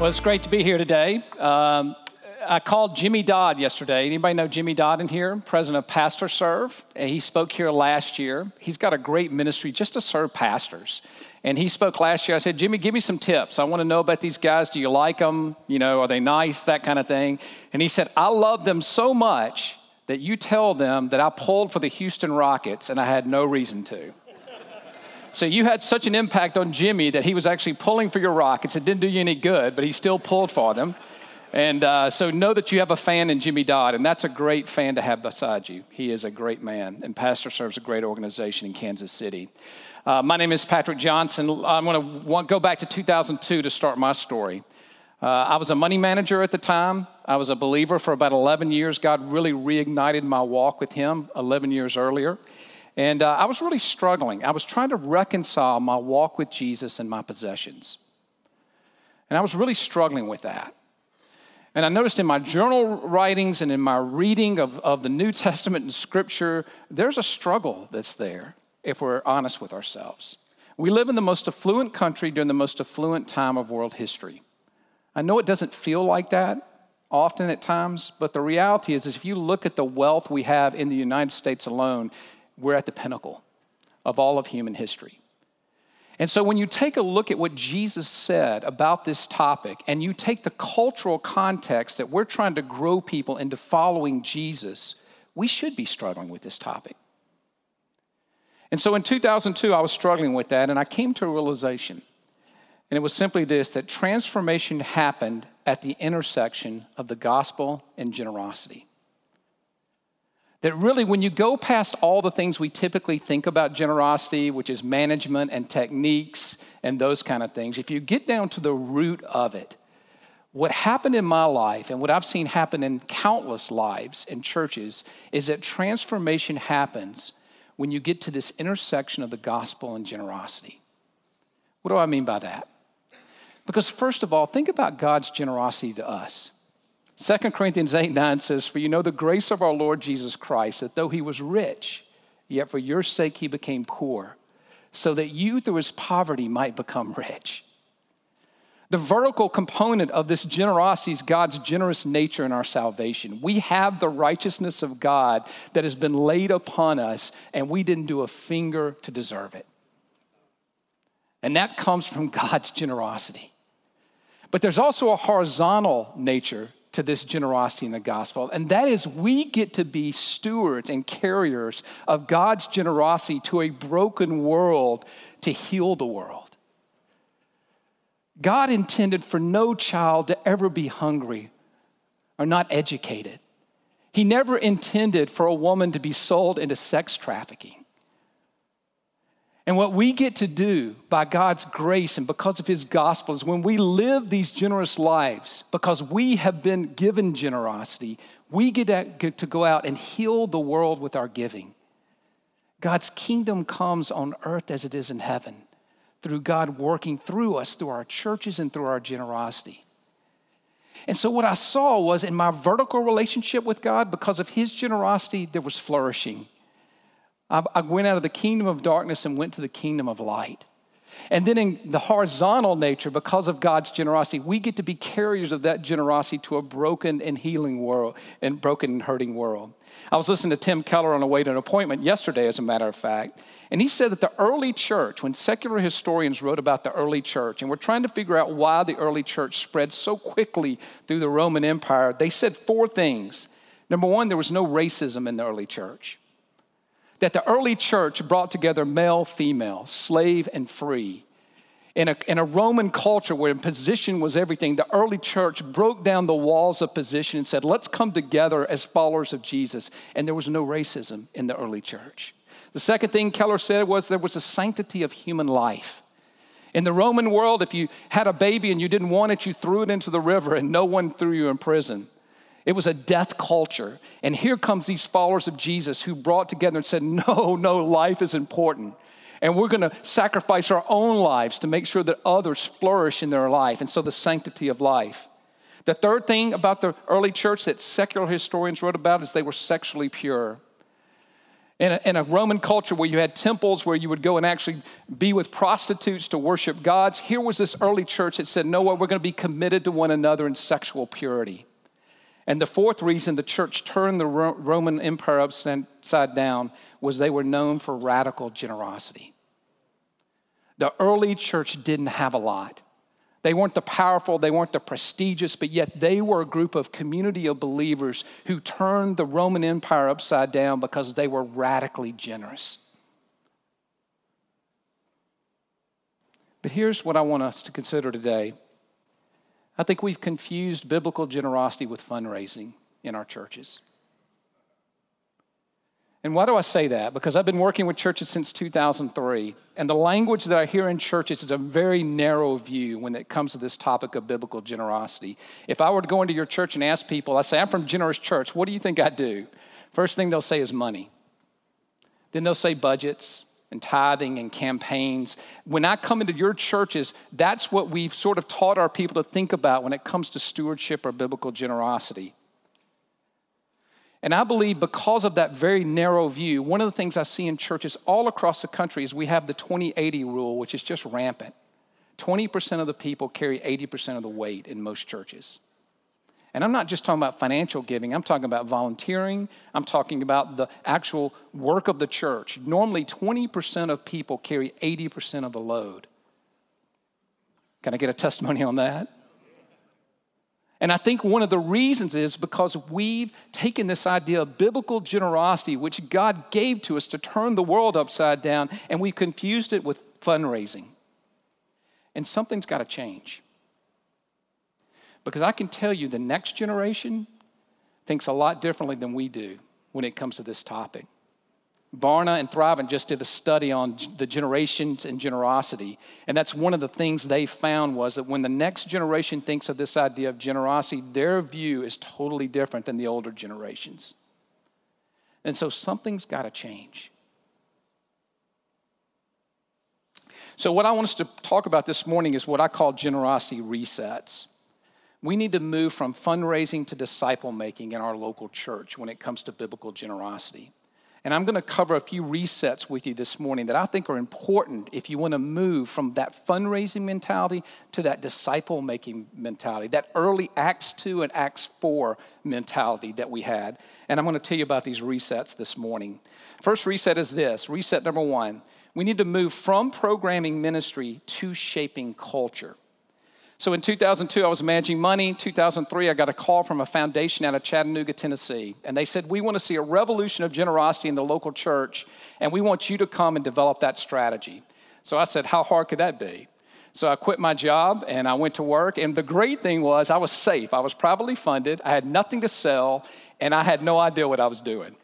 Well, it's great to be here today. Um, I called Jimmy Dodd yesterday. Anybody know Jimmy Dodd in here? President of PastorServe. He spoke here last year. He's got a great ministry just to serve pastors. And he spoke last year. I said, Jimmy, give me some tips. I want to know about these guys. Do you like them? You know, are they nice? That kind of thing. And he said, I love them so much that you tell them that I pulled for the Houston Rockets and I had no reason to. So you had such an impact on Jimmy that he was actually pulling for your Rockets. It didn't do you any good, but he still pulled for them. And uh, so know that you have a fan in Jimmy Dodd, and that's a great fan to have beside you. He is a great man, and PastorServe's a great organization in Kansas City. Uh, my name is Patrick Johnson. I'm going to go back to 2002 to start my story. Uh, I was a money manager at the time. I was a believer for about 11 years. God really reignited my walk with Him 11 years earlier. And uh, I was really struggling. I was trying to reconcile my walk with Jesus and my possessions. And I was really struggling with that. And I noticed in my journal writings and in my reading of, of the New Testament and Scripture, there's a struggle that's there if we're honest with ourselves. We live in the most affluent country during the most affluent time of world history. I know it doesn't feel like that often at times, but the reality is, is if you look at the wealth we have in the United States alone, we're at the pinnacle of all of human history. And so, when you take a look at what Jesus said about this topic, and you take the cultural context that we're trying to grow people into following Jesus, we should be struggling with this topic. And so, in 2002, I was struggling with that, and I came to a realization. And it was simply this that transformation happened at the intersection of the gospel and generosity. That really, when you go past all the things we typically think about generosity, which is management and techniques and those kind of things, if you get down to the root of it, what happened in my life and what I've seen happen in countless lives and churches is that transformation happens when you get to this intersection of the gospel and generosity. What do I mean by that? Because, first of all, think about God's generosity to us. 2 Corinthians 8 9 says, For you know the grace of our Lord Jesus Christ, that though he was rich, yet for your sake he became poor, so that you through his poverty might become rich. The vertical component of this generosity is God's generous nature in our salvation. We have the righteousness of God that has been laid upon us, and we didn't do a finger to deserve it. And that comes from God's generosity. But there's also a horizontal nature to this generosity in the gospel, and that is we get to be stewards and carriers of God's generosity to a broken world to heal the world. God intended for no child to ever be hungry or not educated. He never intended for a woman to be sold into sex trafficking. And what we get to do by God's grace and because of His gospel is when we live these generous lives, because we have been given generosity, we get to go out and heal the world with our giving. God's kingdom comes on earth as it is in heaven through God working through us, through our churches, and through our generosity. And so, what I saw was in my vertical relationship with God, because of His generosity, there was flourishing. I, went out of the kingdom of darkness and went to the kingdom of light. And then in the horizontal nature, because of God's generosity, we get to be carriers of that generosity to a broken and healing world and broken and hurting world. I was listening to Tim Keller on the way to an appointment yesterday, as a matter of fact, and he said that the early church, when secular historians wrote about the early church, and we're trying to figure out why the early church spread so quickly through the Roman Empire, they said four things. Number one, there was no racism in the early church that the early church brought together male, female, slave, and free. In a, in a Roman culture where position was everything, the early church broke down the walls of position and said, let's come together as followers of Jesus. And there was no racism in the early church. The second thing Keller said was there was a sanctity of human life. In the Roman world, if you had a baby and you didn't want it, you threw it into the river and no one threw you in prison. It was a death culture. And here comes these followers of Jesus who brought together and said, "No, no, life is important." And we're going to sacrifice our own lives to make sure that others flourish in their life. And so the sanctity of life. The third thing about the early church that secular historians wrote about is they were sexually pure. In a, in a, Roman culture where you had temples where you would go and actually be with prostitutes to worship gods, here was this early church that said, No, what, we're going to be committed to one another in sexual purity. And the fourth reason the church turned the Roman Empire upside down was they were known for radical generosity. The early church didn't have a lot. They weren't the powerful, they weren't the prestigious, but yet they were a group of community of believers who turned the Roman Empire upside down because they were radically generous. But here's what I want us to consider today. I think we've confused biblical generosity with fundraising in our churches. And why do I say that? Because I've been working with churches since 2003, and the language that I hear in churches is a very narrow view when it comes to this topic of biblical generosity. If I were to go into your church and ask people, I say, I'm from Generous Church, what do you think I do? First thing they'll say is money. Then they'll say budgets and tithing and campaigns. When I come into your churches, that's what we've sort of taught our people to think about when it comes to stewardship or biblical generosity. And I believe because of that very narrow view, one of the things I see in churches all across the country is we have the 20 80 rule, which is just rampant. 20% of the people carry 80% of the weight in most churches. And I'm not just talking about financial giving, I'm talking about volunteering, I'm talking about the actual work of the church. Normally, 20% of people carry 80% of the load. Can I get a testimony on that? And I think one of the reasons is because we've taken this idea of biblical generosity, which God gave to us to turn the world upside down, and we've confused it with fundraising. And something's got to change. Because I can tell you the next generation thinks a lot differently than we do when it comes to this topic. Barna and Thrivent just did a study on the generations and generosity. And that's one of the things they found was that when the next generation thinks of this idea of generosity, their view is totally different than the older generations. And so something's got to change. So, what I want us to talk about this morning is what I call generosity resets. We need to move from fundraising to disciple making in our local church when it comes to biblical generosity. And I'm going to cover a few resets with you this morning that I think are important if you want to move from that fundraising mentality to that disciple making mentality, that early Acts 2 and Acts 4 mentality that we had. And I'm going to tell you about these resets this morning. First reset is this reset number one we need to move from programming ministry to shaping culture. So in 2002, I was managing money. 2003, I got a call from a foundation out of Chattanooga, Tennessee. And they said, We want to see a revolution of generosity in the local church, and we want you to come and develop that strategy. So I said, How hard could that be? So I quit my job and I went to work. And the great thing was, I was safe. I was privately funded, I had nothing to sell, and I had no idea what I was doing.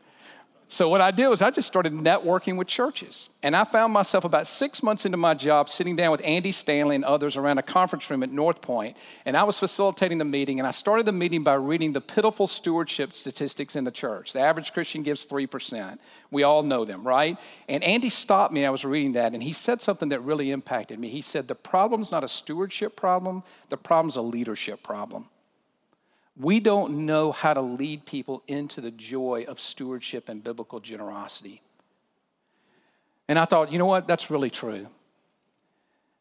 So what I did was I just started networking with churches. And I found myself about six months into my job sitting down with Andy Stanley and others around a conference room at North Point. And I was facilitating the meeting. And I started the meeting by reading the pitiful stewardship statistics in the church. The average Christian gives 3%. We all know them, right? And Andy stopped me. I was reading that. And he said something that really impacted me. He said, The problem's not a stewardship problem, the problem's a leadership problem. We don't know how to lead people into the joy of stewardship and biblical generosity. And I thought, you know what? That's really true.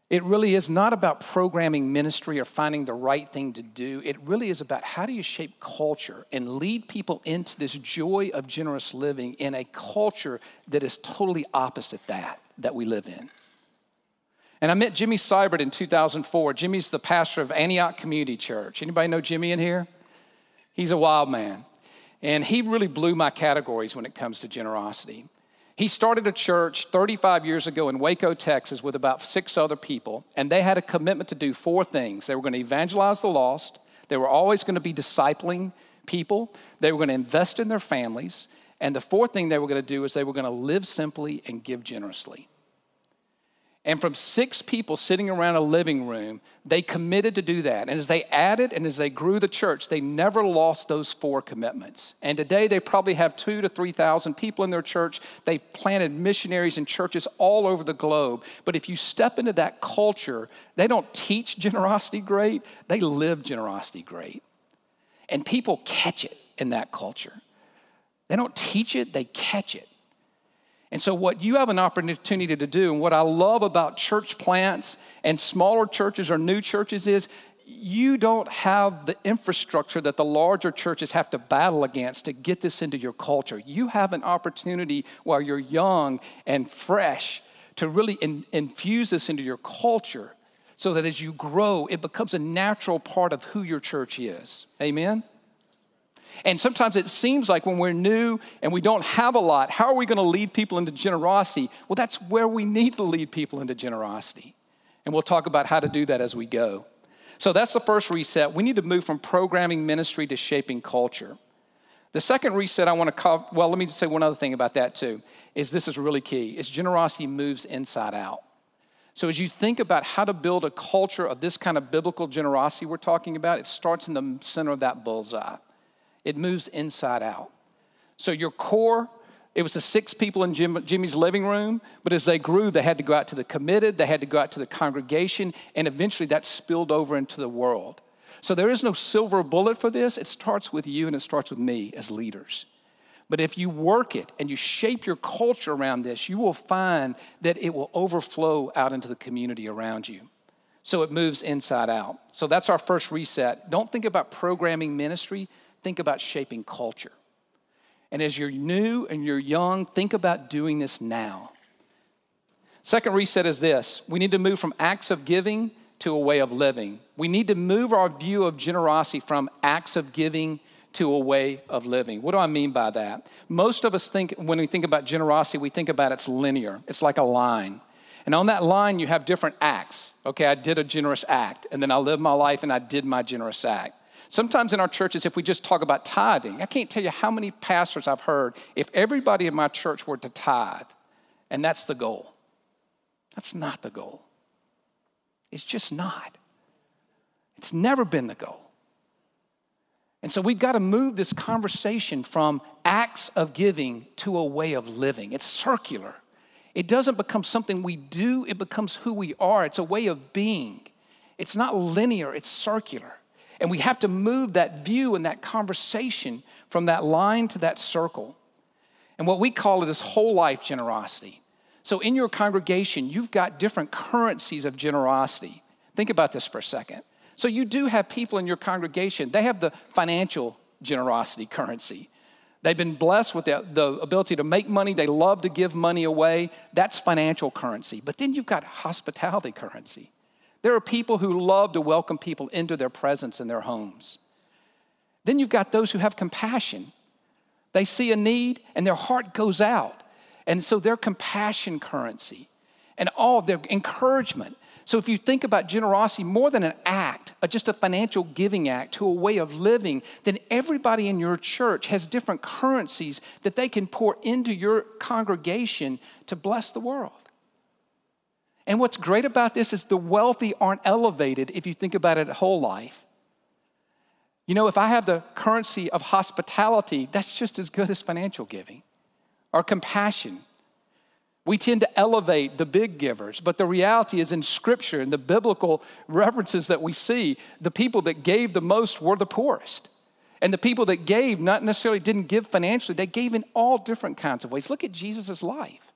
It really is not about programming ministry or finding the right thing to do. It really is about how do you shape culture and lead people into this joy of generous living in a culture that is totally opposite that that we live in. And I met Jimmy Seibert in 2004. Jimmy's the pastor of Antioch Community Church. Anybody know Jimmy in here? He's a wild man. And he really blew my categories when it comes to generosity. He started a church 35 years ago in Waco, Texas, with about six other people, and they had a commitment to do four things. They were going to evangelize the lost, they were always going to be discipling people, they were going to invest in their families, and the fourth thing they were going to do is they were going to live simply and give generously. And from six people sitting around a living room, they committed to do that. And as they added and as they grew the church, they never lost those four commitments. And today they probably have two to 3,000 people in their church. They've planted missionaries in churches all over the globe. But if you step into that culture, they don't teach generosity great, they live generosity great. And people catch it in that culture. They don't teach it, they catch it. And so, what you have an opportunity to do, and what I love about church plants and smaller churches or new churches, is you don't have the infrastructure that the larger churches have to battle against to get this into your culture. You have an opportunity while you're young and fresh to really in, infuse this into your culture so that as you grow, it becomes a natural part of who your church is. Amen? And sometimes it seems like when we're new and we don't have a lot, how are we going to lead people into generosity? Well, that's where we need to lead people into generosity. And we'll talk about how to do that as we go. So that's the first reset. We need to move from programming ministry to shaping culture. The second reset I want to cover, well, let me say one other thing about that too, is this is really key, is generosity moves inside out. So as you think about how to build a culture of this kind of biblical generosity we're talking about, it starts in the center of that bullseye. It moves inside out. So your core it was the six people in Jim, Jimmy's living room, but as they grew, they had to go out to the committed, they had to go out to the congregation, and eventually that spilled over into the world. So there is no silver bullet for this. It starts with you and it starts with me as leaders. But if you work it and you shape your culture around this, you will find that it will overflow out into the community around you. So it moves inside out. So that's our first reset. Don't think about programming ministry, think about shaping culture. And as you're new and you're young, think about doing this now. Second reset is this we need to move from acts of giving to a way of living. We need to move our view of generosity from acts of giving to a way of living. What do I mean by that? Most of us think, when we think about generosity, we think about it's linear, it's like a line. And on that line, you have different acts. Okay, I did a generous act, and then I lived my life and I did my generous act. Sometimes in our churches, if we just talk about tithing, I can't tell you how many pastors I've heard, if everybody in my church were to tithe, and that's the goal. That's not the goal. It's just not. It's never been the goal. And so we've got to move this conversation from acts of giving to a way of living. It's circular. It doesn't become something we do, it becomes who we are. It's a way of being. It's not linear, it's circular. And we have to move that view and that conversation from that line to that circle. And what we call it is whole life generosity. So in your congregation, you've got different currencies of generosity. Think about this for a second. So you do have people in your congregation, they have the financial generosity currency. They've been blessed with the, the, ability to make money. They love to give money away. That's financial currency. But then you've got hospitality currency. There are people who love to welcome people into their presence in their homes. Then you've got those who have compassion. They see a need and their heart goes out. And so their compassion currency and all their encouragement. So if you think about generosity more than an act, uh, just a financial giving act to a way of living, then everybody in your church has different currencies that they can pour into your congregation to bless the world. And what's great about this is the wealthy aren't elevated if you think about it whole life. You know, if I have the currency of hospitality, that's just as good as financial giving or compassion. We tend to elevate the big givers, but the reality is in Scripture and the biblical references that we see, the people that gave the most were the poorest. And the people that gave not necessarily didn't give financially, they gave in all different kinds of ways. Look at Jesus' life.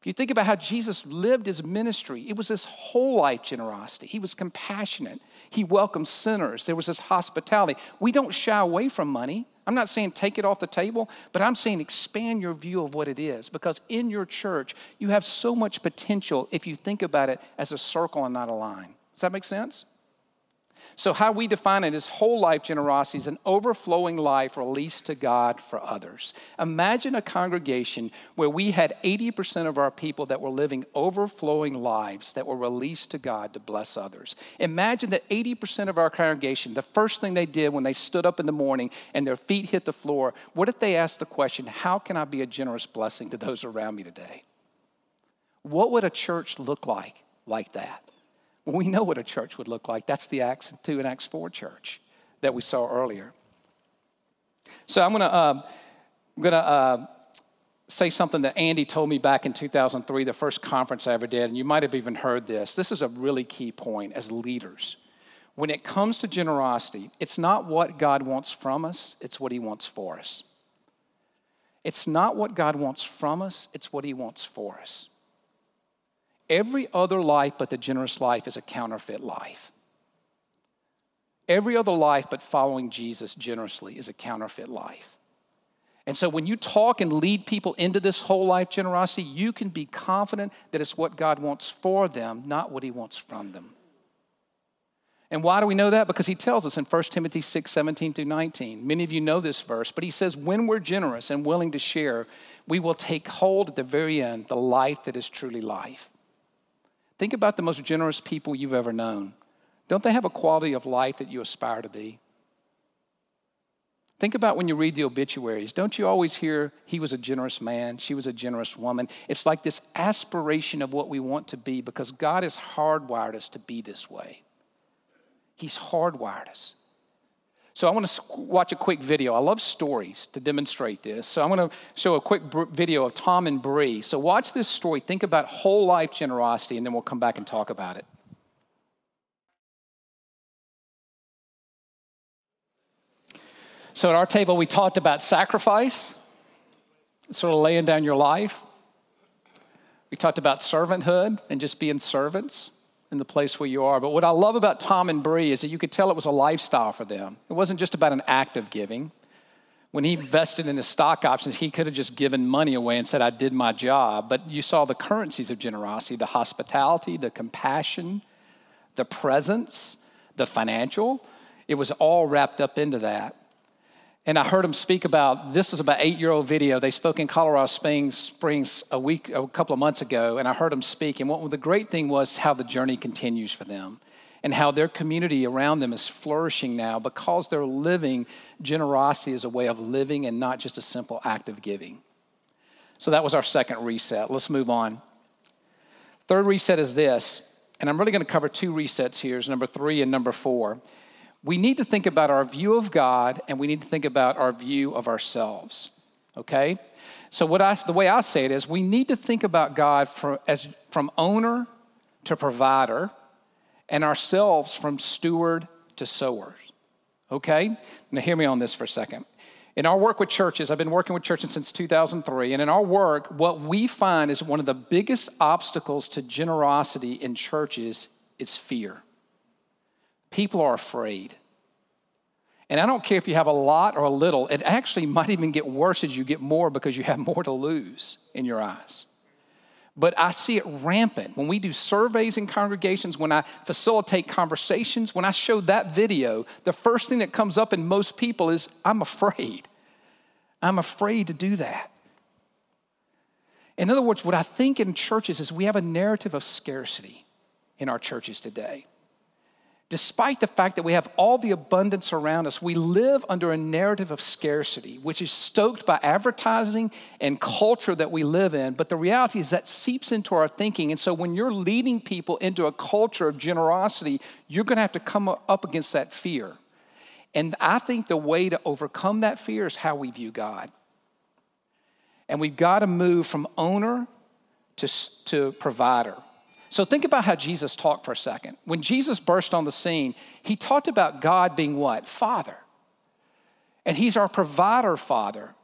If you think about how Jesus lived his ministry, it was this whole life generosity. He was compassionate. He welcomed sinners. There was this hospitality. We don't shy away from money. I'm not saying take it off the table, but I'm saying expand your view of what it is because in your church, you have so much potential if you think about it as a circle and not a line. Does that make sense? So, how we define it is whole life generosity is an overflowing life released to God for others. Imagine a congregation where we had 80% of our people that were living overflowing lives that were released to God to bless others. Imagine that 80% of our congregation, the first thing they did when they stood up in the morning and their feet hit the floor, what if they asked the question, How can I be a generous blessing to those around me today? What would a church look like like that? We know what a church would look like. That's the Acts 2 and Acts 4 church that we saw earlier. So I'm going to uh, I'm going to uh, say something that Andy told me back in 2003, the first conference I ever did, and you might have even heard this. This is a really key point as leaders. When it comes to generosity, it's not what God wants from us, it's what He wants for us. It's not what God wants from us, it's what He wants for us. Every other life but the generous life is a counterfeit life. Every other life but following Jesus generously is a counterfeit life. And so when you talk and lead people into this whole life generosity, you can be confident that it's what God wants for them, not what He wants from them. And why do we know that? Because he tells us in 1 Timothy 6 17 through 19. Many of you know this verse, but he says, When we're generous and willing to share, we will take hold at the very end the life that is truly life. Think about the most generous people you've ever known. Don't they have a quality of life that you aspire to be? Think about when you read the obituaries. Don't you always hear he was a generous man, she was a generous woman? It's like this aspiration of what we want to be because God has hardwired us to be this way. He's hardwired us. So I want to watch a quick video. I love stories to demonstrate this. So I'm going to show a quick video of Tom and Bree. So watch this story. Think about whole life generosity, and then we'll come back and talk about it. So at our table, we talked about sacrifice, sort of laying down your life. We talked about servanthood and just being servants in the place where you are. But what I love about Tom and Bree is that you could tell it was a lifestyle for them. It wasn't just about an act of giving. When he invested in his stock options, he could have just given money away and said, I did my job. But you saw the currencies of generosity the hospitality, the compassion, the presence, the financial. It was all wrapped up into that. And I heard them speak about this was about eight year old video. They spoke in Colorado Springs, Springs a week, a couple of months ago, and I heard them speak. And what the great thing was how the journey continues for them and how their community around them is flourishing now because they're living generosity as a way of living and not just a simple act of giving. So that was our second reset. Let's move on. Third reset is this, and I'm really going to cover two resets here, is number three and number four we need to think about our view of God and we need to think about our view of ourselves. Okay? So, what I, the way I say it is, we need to think about God from, as, from owner to provider and ourselves from steward to sower. Okay? Now, hear me on this for a second. In our work with churches, I've been working with churches since 2003, and in our work, what we find is one of the biggest obstacles to generosity in churches is fear. People are afraid. And I don't care if you have a lot or a little, it actually might even get worse as you get more because you have more to lose in your eyes. But I see it rampant. When we do surveys in congregations, when I facilitate conversations, when I show that video, the first thing that comes up in most people is, I'm afraid. I'm afraid to do that. In other words, what I think in churches is we have a narrative of scarcity in our churches today despite the fact that we have all the abundance around us, we live under a narrative of scarcity, which is stoked by advertising and culture that we live in. But the reality is that seeps into our thinking. And so when you're leading people into a culture of generosity, you're going to have to come up against that fear. And I think the way to overcome that fear is how we view God. And we've got to move from owner to, to provider. So think about how Jesus talked for a second. When Jesus burst on the scene, he talked about God being what? Father. And he's our provider, Father.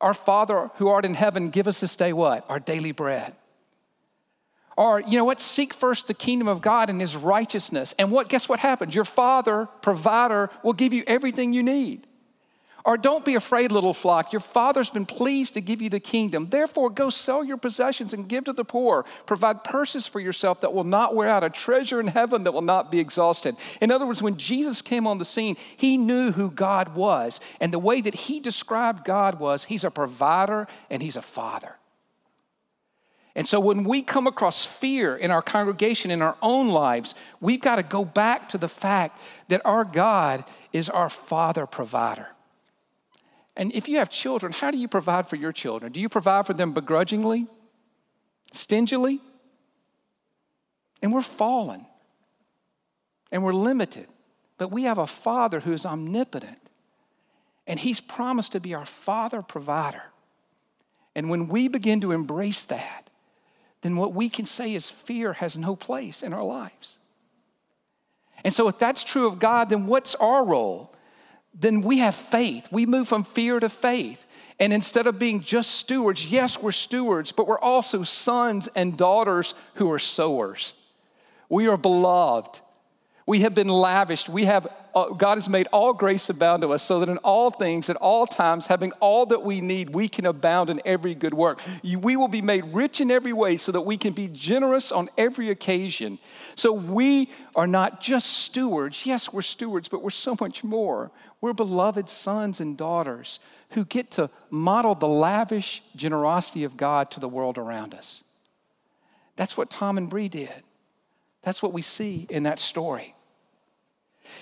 Our Father who art in heaven, give us this day what? Our daily bread. Or, you know what? Seek first the kingdom of God and his righteousness. And what? Guess what happens? Your Father, provider, will give you everything you need. Or don't be afraid, little flock. Your father's been pleased to give you the kingdom. Therefore, go sell your possessions and give to the poor. Provide purses for yourself that will not wear out, a treasure in heaven that will not be exhausted. In other words, when Jesus came on the scene, he knew who God was. And the way that he described God was he's a provider and he's a father. And so when we come across fear in our congregation, in our own lives, we've got to go back to the fact that our God is our father provider. And if you have children, how do you provide for your children? Do you provide for them begrudgingly, stingily? And we're fallen and we're limited. But we have a Father who is omnipotent, and He's promised to be our Father provider. And when we begin to embrace that, then what we can say is fear has no place in our lives. And so, if that's true of God, then what's our role? Then we have faith. We move from fear to faith. And instead of being just stewards, yes, we're stewards, but we're also sons and daughters who are sowers. We are beloved. We have been lavished. We have, uh, God has made all grace abound to us so that in all things, at all times, having all that we need, we can abound in every good work. We will be made rich in every way so that we can be generous on every occasion. So we are not just stewards. Yes, we're stewards, but we're so much more. We're beloved sons and daughters who get to model the lavish generosity of God to the world around us. That's what Tom and Bree did. That's what we see in that story.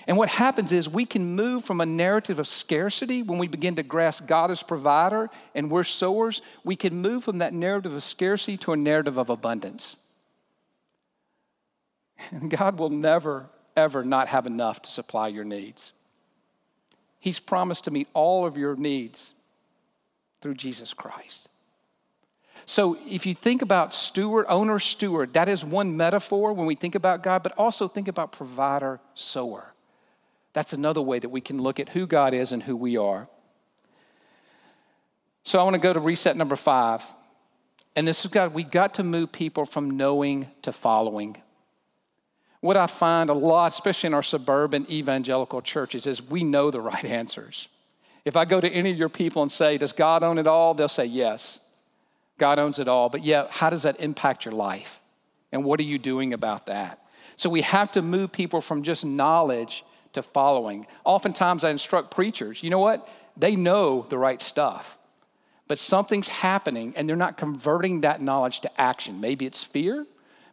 And what happens is we can move from a narrative of scarcity when we begin to grasp God as provider and we're sowers. We can move from that narrative of scarcity to a narrative of abundance. And God will never, ever not have enough to supply your needs. He's promised to meet all of your needs through Jesus Christ. So if you think about steward, owner, steward, that is one metaphor when we think about God, but also think about provider, sower. That's another way that we can look at who God is and who we are. So I want to go to reset number five. And this is God, we got to move people from knowing to following. What I find a lot, especially in our suburban evangelical churches, is we know the right answers. If I go to any of your people and say, Does God own it all? They'll say, Yes. God owns it all. But yet, how does that impact your life? And what are you doing about that? So we have to move people from just knowledge to following. Oftentimes, I instruct preachers, you know what? They know the right stuff, but something's happening and they're not converting that knowledge to action. Maybe it's fear,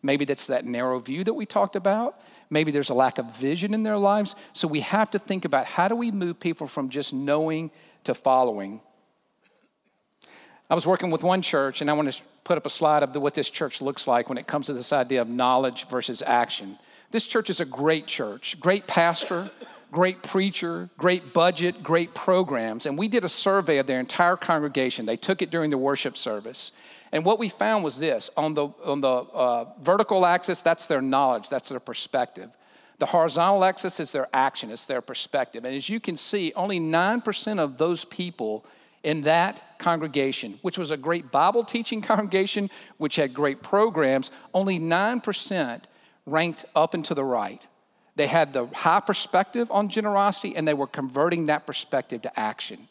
maybe that's that narrow view that we talked about. Maybe there's a lack of vision in their lives. So we have to think about how do we move people from just knowing to following. I was working with one church, and I want to put up a slide of what this church looks like when it comes to this idea of knowledge versus action. This church is a great church, great pastor, great preacher, great budget, great programs. And we did a survey of their entire congregation. They took it during the worship service. And what we found was this on the, on the uh, vertical axis, that's their knowledge, that's their perspective. The horizontal axis is their action, it's their perspective. And as you can see, only 9% of those people in that congregation, which was a great Bible teaching congregation, which had great programs, only 9% ranked up and to the right. They had the high perspective on generosity and they were converting that perspective to action.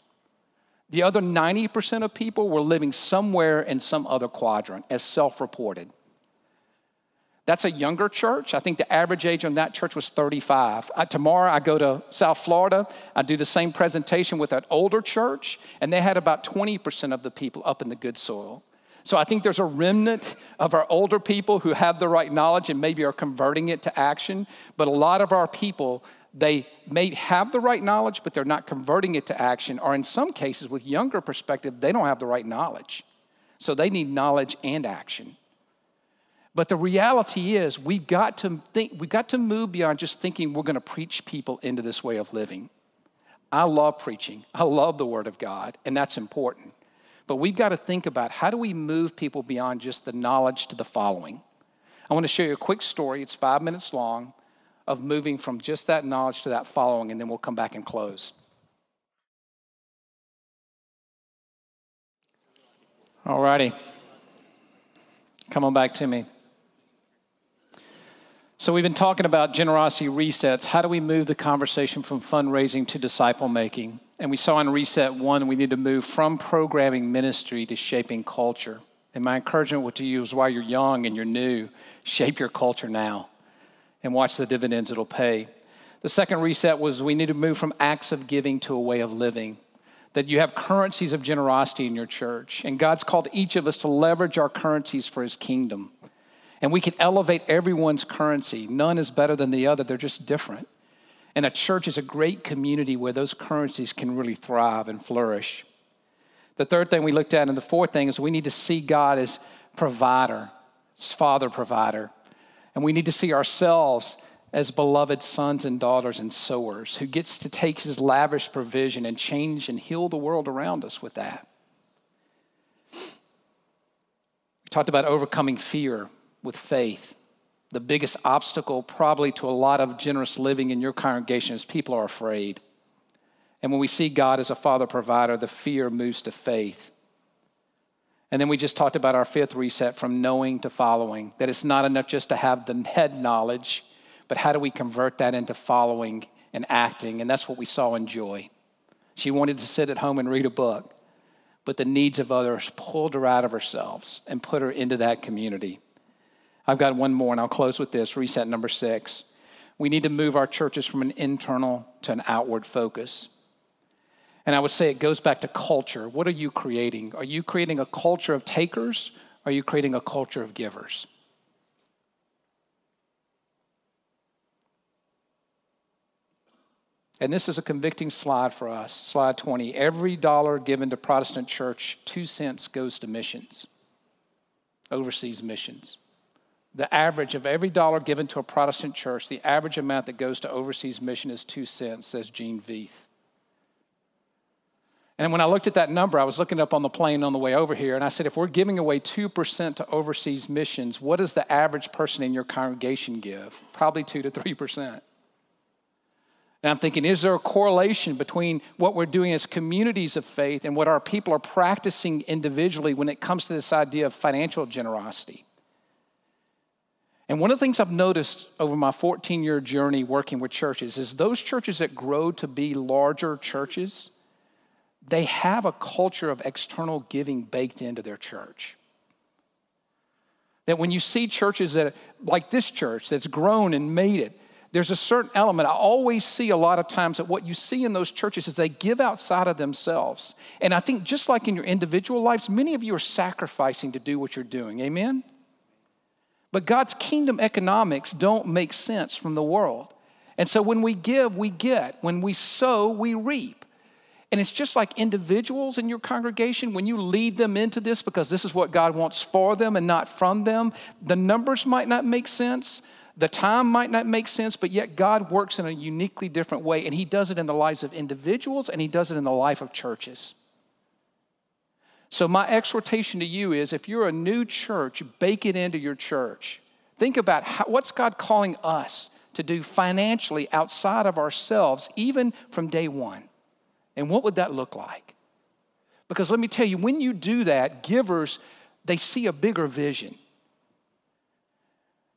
The other 90% of people were living somewhere in some other quadrant as self reported. That's a younger church. I think the average age on that church was 35. I, tomorrow I go to South Florida. I do the same presentation with that older church, and they had about 20% of the people up in the good soil. So I think there's a remnant of our older people who have the right knowledge and maybe are converting it to action. But a lot of our people, they may have the right knowledge, but they're not converting it to action. Or in some cases, with younger perspective, they don't have the right knowledge. So they need knowledge and action. But the reality is, we've got to think, we've got to move beyond just thinking we're going to preach people into this way of living. I love preaching. I love the Word of God, and that's important. But we've got to think about how do we move people beyond just the knowledge to the following. I want to show you a quick story. It's five minutes long of moving from just that knowledge to that following, and then we'll come back and close. All righty. Come on back to me. So, we've been talking about generosity resets. How do we move the conversation from fundraising to disciple making? And we saw in Reset One, we need to move from programming ministry to shaping culture. And my encouragement to you is while you're young and you're new, shape your culture now and watch the dividends it'll pay. The second reset was we need to move from acts of giving to a way of living. That you have currencies of generosity in your church. And God's called each of us to leverage our currencies for his kingdom. And we can elevate everyone's currency. None is better than the other, they're just different. And a church is a great community where those currencies can really thrive and flourish. The third thing we looked at, and the fourth thing is we need to see God as provider, as Father provider. And we need to see ourselves as beloved sons and daughters and sowers who gets to take his lavish provision and change and heal the world around us with that. We talked about overcoming fear with faith. The biggest obstacle, probably, to a lot of generous living in your congregation is people are afraid. And when we see God as a father provider, the fear moves to faith. And then we just talked about our fifth reset from knowing to following, that it's not enough just to have the head knowledge, but how do we convert that into following and acting? And that's what we saw in Joy. She wanted to sit at home and read a book, but the needs of others pulled her out of herself and put her into that community. I've got one more, and I'll close with this reset number six. We need to move our churches from an internal to an outward focus. And I would say it goes back to culture. What are you creating? Are you creating a culture of takers? Are you creating a culture of givers? And this is a convicting slide for us. Slide 20. Every dollar given to Protestant church, two cents goes to missions, overseas missions. The average of every dollar given to a Protestant church, the average amount that goes to overseas mission is two cents, says Gene Veith. And when I looked at that number, I was looking up on the plane on the way over here, and I said, if we're giving away 2% to overseas missions, what does the average person in your congregation give? Probably 2 to 3%. And I'm thinking, is there a correlation between what we're doing as communities of faith and what our people are practicing individually when it comes to this idea of financial generosity? And one of the things I've noticed over my 14 year journey working with churches is those churches that grow to be larger churches, they have a culture of external giving baked into their church. That when you see churches that, like this church that's grown and made it, there's a certain element. I always see a lot of times that what you see in those churches is they give outside of themselves. And I think just like in your individual lives, many of you are sacrificing to do what you're doing. Amen? But God's kingdom economics don't make sense from the world. And so when we give, we get. When we sow, we reap. And it's just like individuals in your congregation, when you lead them into this because this is what God wants for them and not from them, the numbers might not make sense, the time might not make sense, but yet God works in a uniquely different way, and He does it in the lives of individuals and He does it in the life of churches. So, my exhortation to you is if you're a new church, bake it into your church. Think about how, what's God calling us to do financially outside of ourselves, even from day one. And what would that look like? Because let me tell you, when you do that, givers, they see a bigger vision.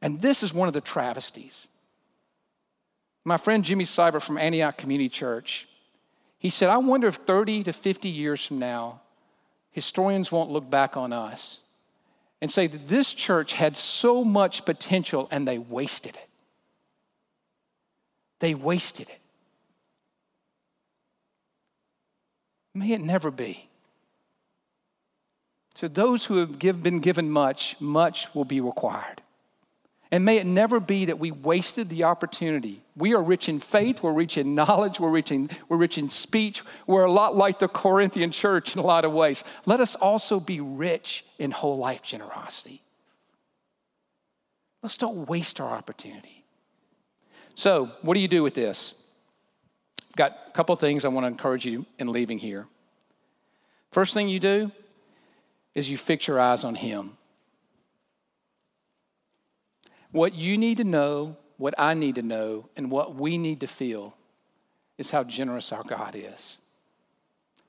And this is one of the travesties. My friend Jimmy Seibert from Antioch Community Church, he said, I wonder if 30 to 50 years from now, historians won't look back on us and say that this church had so much potential and they wasted it. They wasted it. May it never be. So, those who have give, been given much, much will be required. And may it never be that we wasted the opportunity. We are rich in faith, we're rich in knowledge, we're rich in, we're rich in speech. We're a lot like the Corinthian church in a lot of ways. Let us also be rich in whole life generosity. Let's don't waste our opportunity. So, what do you do with this? Got a couple things I want to encourage you in leaving here. First thing you do is you fix your eyes on Him. What you need to know, what I need to know, and what we need to feel is how generous our God is.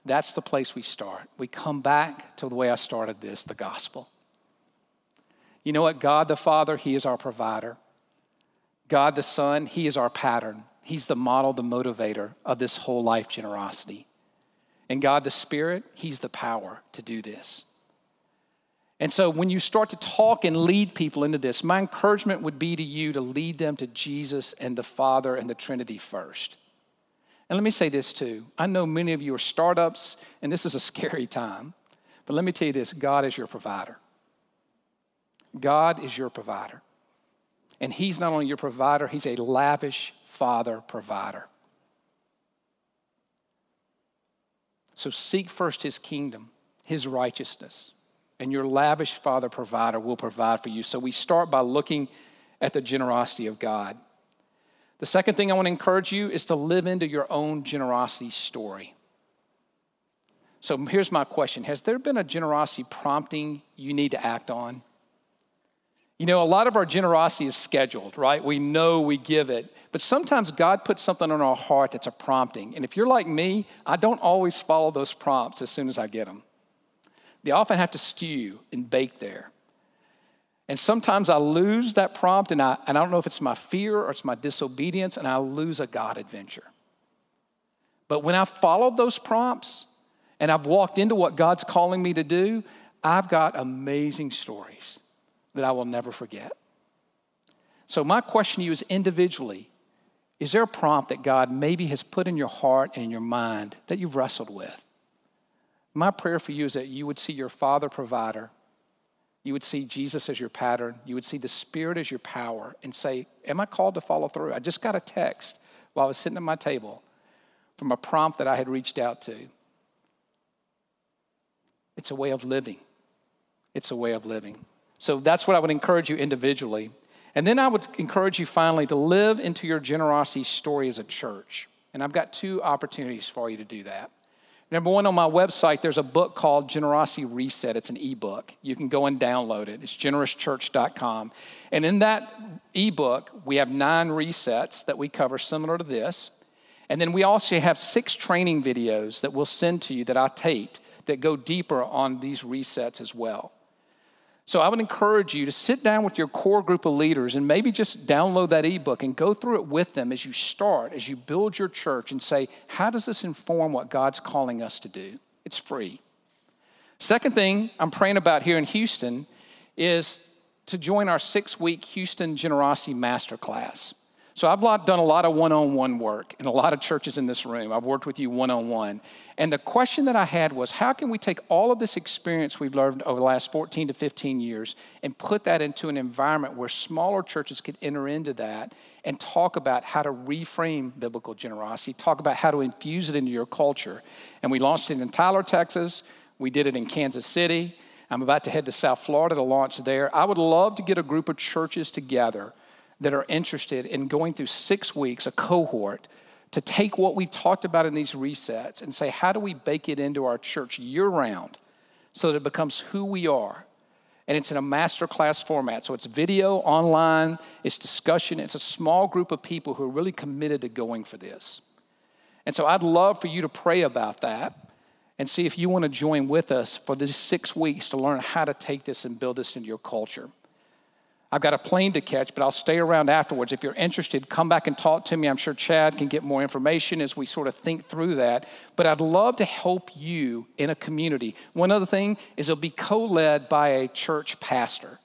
That's the place we start. We come back to the way I started this the gospel. You know what? God the Father, He is our provider. God the Son, He is our pattern. He's the model, the motivator of this whole life generosity. And God the Spirit, He's the power to do this. And so when you start to talk and lead people into this, my encouragement would be to you to lead them to Jesus and the Father and the Trinity first. And let me say this too. I know many of you are startups, and this is a scary time. But let me tell you this God is your provider. God is your provider. And He's not only your provider, He's a lavish Father provider. So seek first His kingdom, His righteousness and your lavish Father provider will provide for you. So we start by looking at the generosity of God. The second thing I want to encourage you is to live into your own generosity story. So here's my question Has there been a generosity prompting you need to act on? You know, a lot of our generosity is scheduled, right? We know we give it. But sometimes God puts something on our heart that's a prompting. And if you're like me, I don't always follow those prompts as soon as I get them. They often have to stew and bake there. And sometimes I lose that prompt, and I, and I don't know if it's my fear or it's my disobedience, and I lose a God adventure. But when I've followed those prompts and I've walked into what God's calling me to do, I've got amazing stories that I will never forget. So, my question to you is individually is there a prompt that God maybe has put in your heart and in your mind that you've wrestled with? My prayer for you is that you would see your Father provider, you would see Jesus as your pattern, you would see the Spirit as your power, and say, Am I called to follow through? I just got a text while I was sitting at my table from a prompt that I had reached out to. It's a way of living. It's a way of living. So that's what I would encourage you individually. And then I would encourage you finally to live into your generosity story as a church. And I've got two opportunities for you to do that. Number one, on my website, there's a book called Generosity Reset. It's an ebook. You can go and download it. It's generouschurch.com. And in that ebook, we have nine resets that we cover similar to this. And then we also have six training videos that we'll send to you that I taped that go deeper on these resets as well. So I would encourage you to sit down with your core group of leaders and maybe just download that ebook and go through it with them as you start, as you build your church and say, how does this inform what God's calling us to do? It's free. Second thing I'm praying about here in Houston is to join our six week Houston Generosity Masterclass. So I've done a lot of one on one work in a lot of churches in this room. I've worked with you one on one. And the question that I had was how can we take all of this experience we've learned over the last 14 to 15 years and put that into an environment where smaller churches could enter into that and talk about how to reframe biblical generosity, talk about how to infuse it into your culture. And we launched it in Tyler, Texas. We did it in Kansas City. I'm about to head to South Florida to launch there. I would love to get a group of churches together that are interested in going through six weeks, a cohort, to take what we've talked about in these resets and say, how do we bake it into our church year round so that it becomes who we are? And it's in a masterclass format. So it's video, online, it's discussion, it's a small group of people who are really committed to going for this. And so I'd love for you to pray about that and see if you want to join with us for these six weeks to learn how to take this and build this into your culture. I've got a plane to catch, but I'll stay around afterwards. If you're interested, come back and talk to me. I'm sure Chad can get more information as we sort of think through that. But I'd love to help you in a community. One other thing is it'll be co led by a church pastor.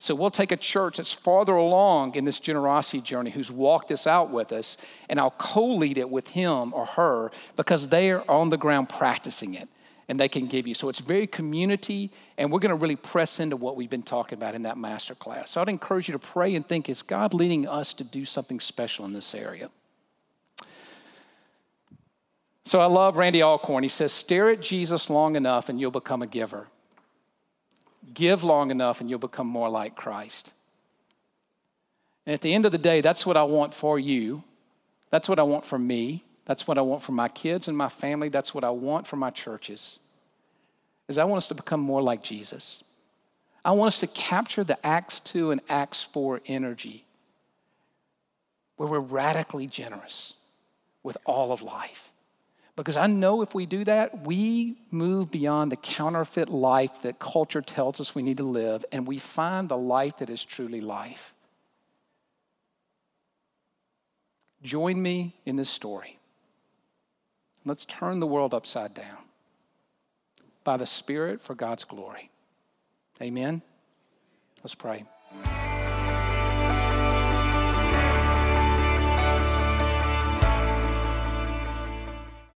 So we'll take a church that's farther along in this generosity journey who's walked this out with us, and I'll co lead it with him or her because they are on the ground practicing it and they can give you. So it's very community, and we're going to really press into what we've been talking about in that master class. So I'd encourage you to pray and think is God leading us to do something special in this area? So I love Randy Alcorn. He says, Stare at Jesus long enough and you'll become a giver. Give long enough and you'll become more like Christ. And at the end of the day, that's what I want for you. That's what I want for me. That's what I want for my kids and my family. That's what I want for my churches. Is I want us to become more like Jesus. I want us to capture the Acts 2 and Acts 4 energy where we're radically generous with all of life. Because I know if we do that, we move beyond the counterfeit life that culture tells us we need to live, and we find the life that is truly life. Join me in this story. Let's turn the world upside down by the Spirit for God's glory. Amen. Let's pray.